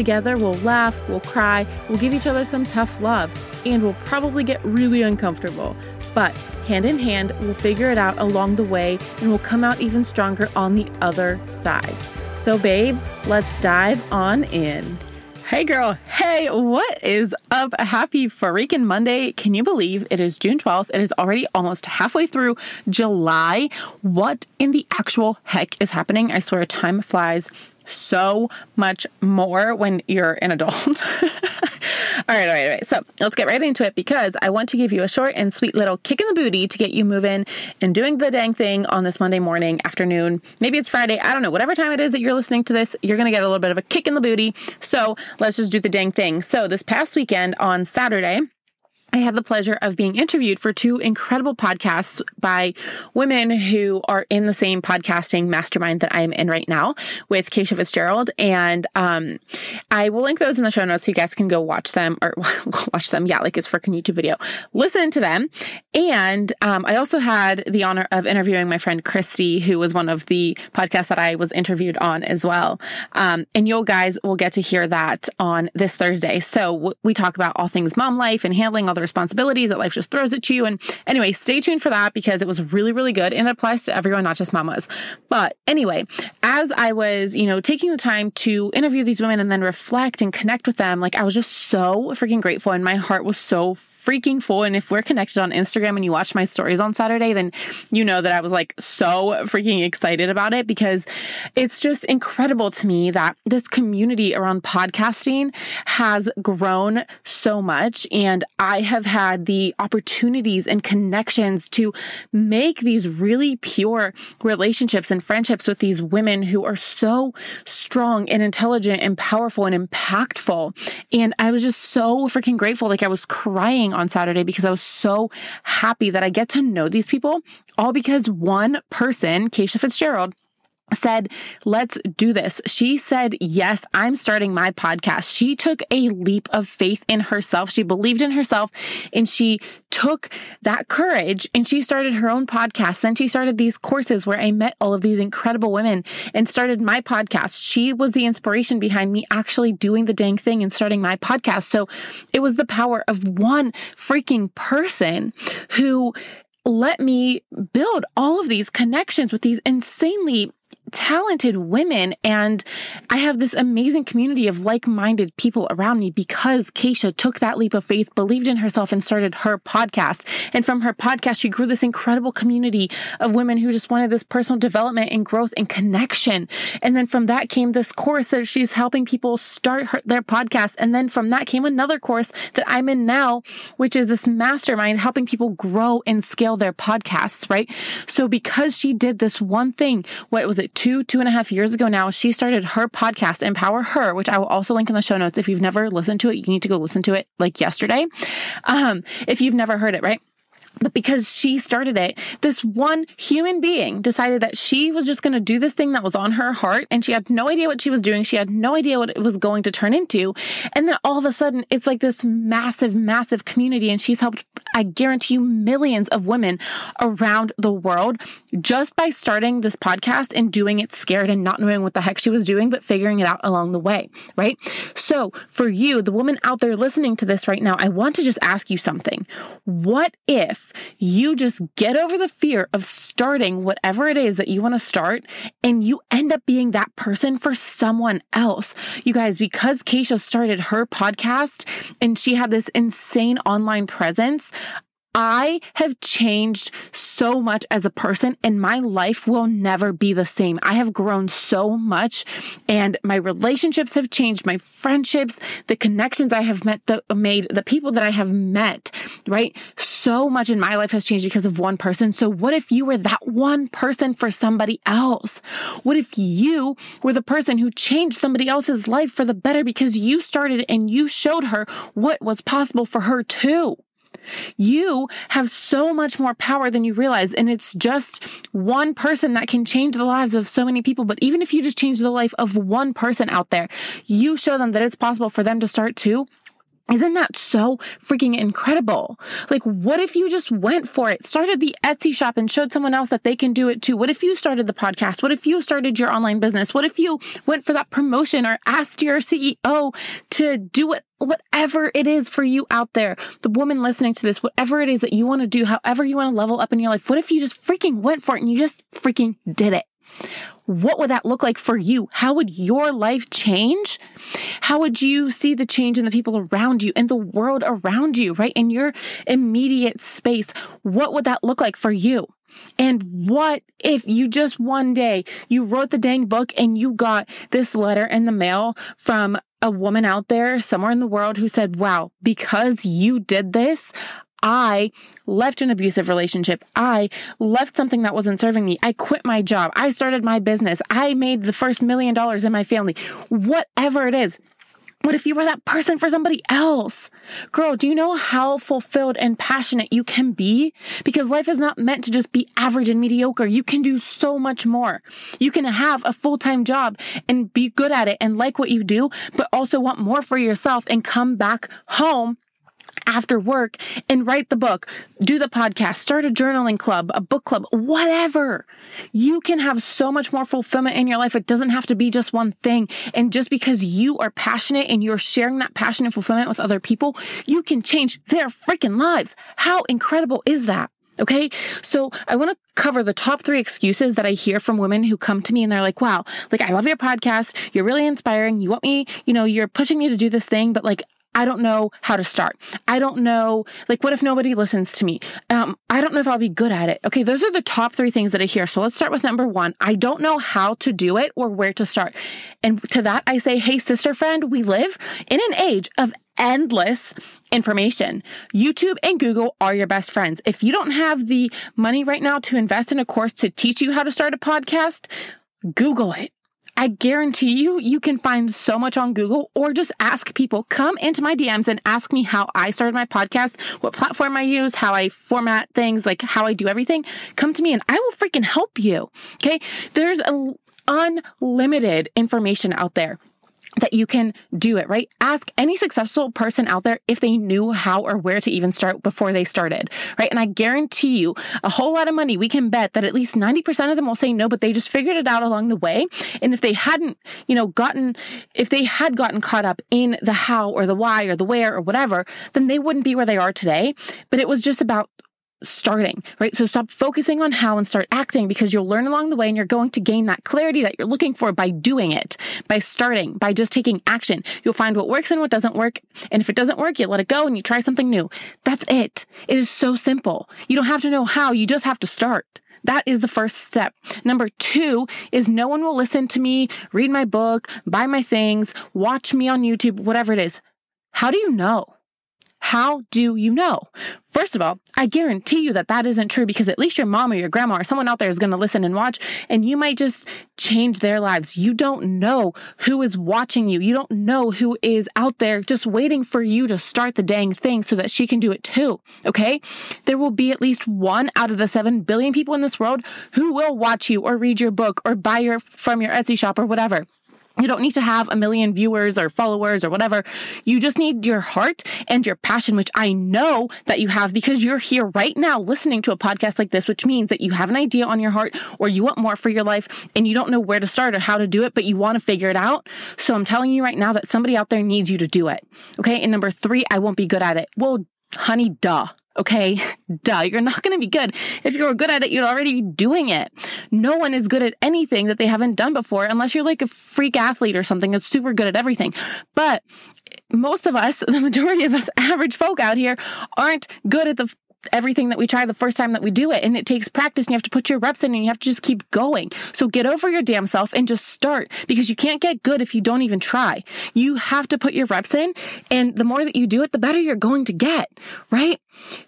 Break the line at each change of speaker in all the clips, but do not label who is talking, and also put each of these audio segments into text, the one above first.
Together, we'll laugh, we'll cry, we'll give each other some tough love, and we'll probably get really uncomfortable. But hand in hand, we'll figure it out along the way and we'll come out even stronger on the other side. So, babe, let's dive on in. Hey girl, hey, what is up? Happy freaking Monday. Can you believe it is June 12th? It is already almost halfway through July. What in the actual heck is happening? I swear time flies so much more when you're an adult. all right, all right, all right. So let's get right into it because I want to give you a short and sweet little kick in the booty to get you moving and doing the dang thing on this Monday morning, afternoon. Maybe it's Friday. I don't know. Whatever time it is that you're listening to this, you're going to get a little bit of a kick in the booty. So let's just do the dang thing. So this past weekend on Saturday, I had the pleasure of being interviewed for two incredible podcasts by women who are in the same podcasting mastermind that I am in right now with Keisha Fitzgerald. And um, I will link those in the show notes so you guys can go watch them or watch them. Yeah, like it's freaking YouTube video. Listen to them. And um, I also had the honor of interviewing my friend Christy, who was one of the podcasts that I was interviewed on as well. Um, and you guys will get to hear that on this Thursday. So we talk about all things mom life and handling all the responsibilities that life just throws at you. And anyway, stay tuned for that because it was really, really good and it applies to everyone, not just mamas. But anyway, as I was, you know, taking the time to interview these women and then reflect and connect with them, like I was just so freaking grateful and my heart was so freaking full. And if we're connected on Instagram and you watch my stories on Saturday, then you know that I was like so freaking excited about it because it's just incredible to me that this community around podcasting has grown so much. And I have had the opportunities and connections to make these really pure relationships and friendships with these women who are so strong and intelligent and powerful and impactful. And I was just so freaking grateful. Like I was crying on Saturday because I was so happy that I get to know these people all because one person, Keisha Fitzgerald, said, let's do this. She said, yes, I'm starting my podcast. She took a leap of faith in herself. She believed in herself and she took that courage and she started her own podcast. Then she started these courses where I met all of these incredible women and started my podcast. She was the inspiration behind me actually doing the dang thing and starting my podcast. So it was the power of one freaking person who let me build all of these connections with these insanely talented women and I have this amazing community of like-minded people around me because Keisha took that leap of faith, believed in herself and started her podcast. And from her podcast, she grew this incredible community of women who just wanted this personal development and growth and connection. And then from that came this course that she's helping people start her, their podcast. And then from that came another course that I'm in now, which is this mastermind helping people grow and scale their podcasts, right? So because she did this one thing, what was it? Two, two and a half years ago now, she started her podcast, Empower Her, which I will also link in the show notes. If you've never listened to it, you need to go listen to it like yesterday. Um, if you've never heard it, right? But because she started it, this one human being decided that she was just going to do this thing that was on her heart and she had no idea what she was doing. She had no idea what it was going to turn into. And then all of a sudden, it's like this massive, massive community. And she's helped, I guarantee you, millions of women around the world just by starting this podcast and doing it scared and not knowing what the heck she was doing, but figuring it out along the way, right? So for you, the woman out there listening to this right now, I want to just ask you something. What if you just get over the fear of starting whatever it is that you want to start and you end up being that person for someone else. You guys, because Keisha started her podcast and she had this insane online presence, I have changed so much as a person and my life will never be the same. I have grown so much and my relationships have changed, my friendships, the connections I have met, the, made, the people that I have met, right? So much in my life has changed because of one person. So what if you were that one person for somebody else? What if you were the person who changed somebody else's life for the better because you started and you showed her what was possible for her too? You have so much more power than you realize. And it's just one person that can change the lives of so many people. But even if you just change the life of one person out there, you show them that it's possible for them to start too. Isn't that so freaking incredible? Like, what if you just went for it, started the Etsy shop and showed someone else that they can do it too? What if you started the podcast? What if you started your online business? What if you went for that promotion or asked your CEO to do it, whatever it is for you out there? The woman listening to this, whatever it is that you want to do, however you want to level up in your life, what if you just freaking went for it and you just freaking did it? What would that look like for you? How would your life change? How would you see the change in the people around you, in the world around you, right? In your immediate space? What would that look like for you? And what if you just one day you wrote the dang book and you got this letter in the mail from a woman out there somewhere in the world who said, wow, because you did this, I left an abusive relationship. I left something that wasn't serving me. I quit my job. I started my business. I made the first million dollars in my family. Whatever it is. What if you were that person for somebody else? Girl, do you know how fulfilled and passionate you can be? Because life is not meant to just be average and mediocre. You can do so much more. You can have a full time job and be good at it and like what you do, but also want more for yourself and come back home after work and write the book, do the podcast, start a journaling club, a book club, whatever. You can have so much more fulfillment in your life. It doesn't have to be just one thing. And just because you are passionate and you're sharing that passion and fulfillment with other people, you can change their freaking lives. How incredible is that? Okay. So I want to cover the top three excuses that I hear from women who come to me and they're like, wow, like I love your podcast. You're really inspiring. You want me, you know, you're pushing me to do this thing, but like I don't know how to start. I don't know, like, what if nobody listens to me? Um, I don't know if I'll be good at it. Okay, those are the top three things that I hear. So let's start with number one. I don't know how to do it or where to start. And to that, I say, hey, sister friend, we live in an age of endless information. YouTube and Google are your best friends. If you don't have the money right now to invest in a course to teach you how to start a podcast, Google it. I guarantee you, you can find so much on Google or just ask people. Come into my DMs and ask me how I started my podcast, what platform I use, how I format things, like how I do everything. Come to me and I will freaking help you. Okay. There's a, unlimited information out there that you can do it, right? Ask any successful person out there if they knew how or where to even start before they started, right? And I guarantee you a whole lot of money, we can bet that at least 90% of them will say no, but they just figured it out along the way. And if they hadn't, you know, gotten, if they had gotten caught up in the how or the why or the where or whatever, then they wouldn't be where they are today. But it was just about starting, right? So stop focusing on how and start acting because you'll learn along the way and you're going to gain that clarity that you're looking for by doing it, by starting, by just taking action. You'll find what works and what doesn't work. And if it doesn't work, you let it go and you try something new. That's it. It is so simple. You don't have to know how, you just have to start. That is the first step. Number two is no one will listen to me, read my book, buy my things, watch me on YouTube, whatever it is. How do you know? How do you know? First of all, I guarantee you that that isn't true because at least your mom or your grandma or someone out there is going to listen and watch, and you might just change their lives. You don't know who is watching you. You don't know who is out there just waiting for you to start the dang thing so that she can do it too. Okay. There will be at least one out of the 7 billion people in this world who will watch you or read your book or buy your from your Etsy shop or whatever. You don't need to have a million viewers or followers or whatever. You just need your heart and your passion, which I know that you have because you're here right now listening to a podcast like this, which means that you have an idea on your heart or you want more for your life and you don't know where to start or how to do it, but you want to figure it out. So I'm telling you right now that somebody out there needs you to do it. Okay. And number three, I won't be good at it. Well, honey, duh. Okay, duh, you're not going to be good. If you were good at it, you'd already be doing it. No one is good at anything that they haven't done before, unless you're like a freak athlete or something that's super good at everything. But most of us, the majority of us average folk out here, aren't good at the everything that we try the first time that we do it. And it takes practice and you have to put your reps in and you have to just keep going. So get over your damn self and just start because you can't get good if you don't even try. You have to put your reps in. And the more that you do it, the better you're going to get, right?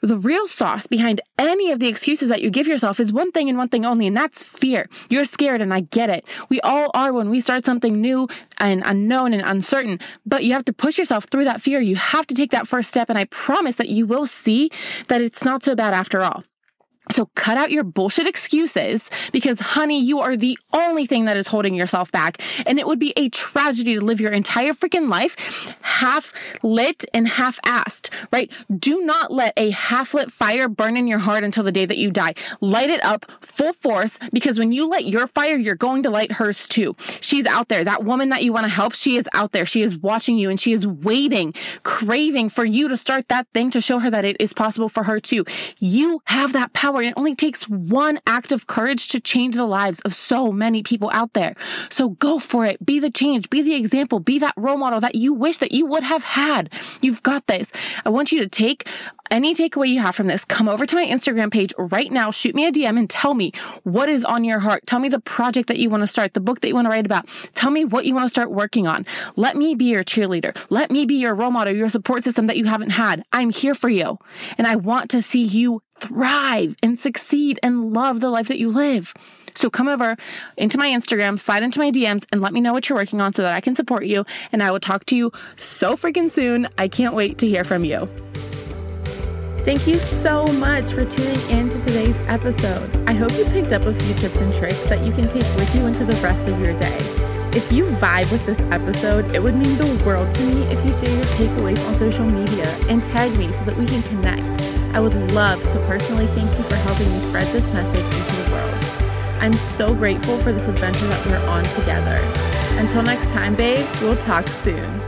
The real sauce behind any of the excuses that you give yourself is one thing and one thing only, and that's fear. You're scared, and I get it. We all are when we start something new and unknown and uncertain, but you have to push yourself through that fear. You have to take that first step, and I promise that you will see that it's not so bad after all. So cut out your bullshit excuses because, honey, you are the only thing that is holding yourself back. And it would be a tragedy to live your entire freaking life half lit and half assed, right? Do not let a half lit fire burn in your heart until the day that you die. Light it up full force because when you light your fire, you're going to light hers too. She's out there. That woman that you want to help, she is out there. She is watching you and she is waiting, craving for you to start that thing to show her that it is possible for her too. You have that power power. And it only takes one act of courage to change the lives of so many people out there. So go for it. Be the change, be the example, be that role model that you wish that you would have had. You've got this. I want you to take any takeaway you have from this, come over to my Instagram page right now, shoot me a DM and tell me what is on your heart. Tell me the project that you want to start, the book that you want to write about. Tell me what you want to start working on. Let me be your cheerleader. Let me be your role model, your support system that you haven't had. I'm here for you. And I want to see you thrive and succeed and love the life that you live. So come over into my Instagram, slide into my DMs, and let me know what you're working on so that I can support you. And I will talk to you so freaking soon. I can't wait to hear from you. Thank you so much for tuning in to today's episode. I hope you picked up a few tips and tricks that you can take with you into the rest of your day. If you vibe with this episode, it would mean the world to me if you share your takeaways on social media and tag me so that we can connect. I would love to personally thank you for helping me spread this message into the world. I'm so grateful for this adventure that we're on together. Until next time, babe, we'll talk soon.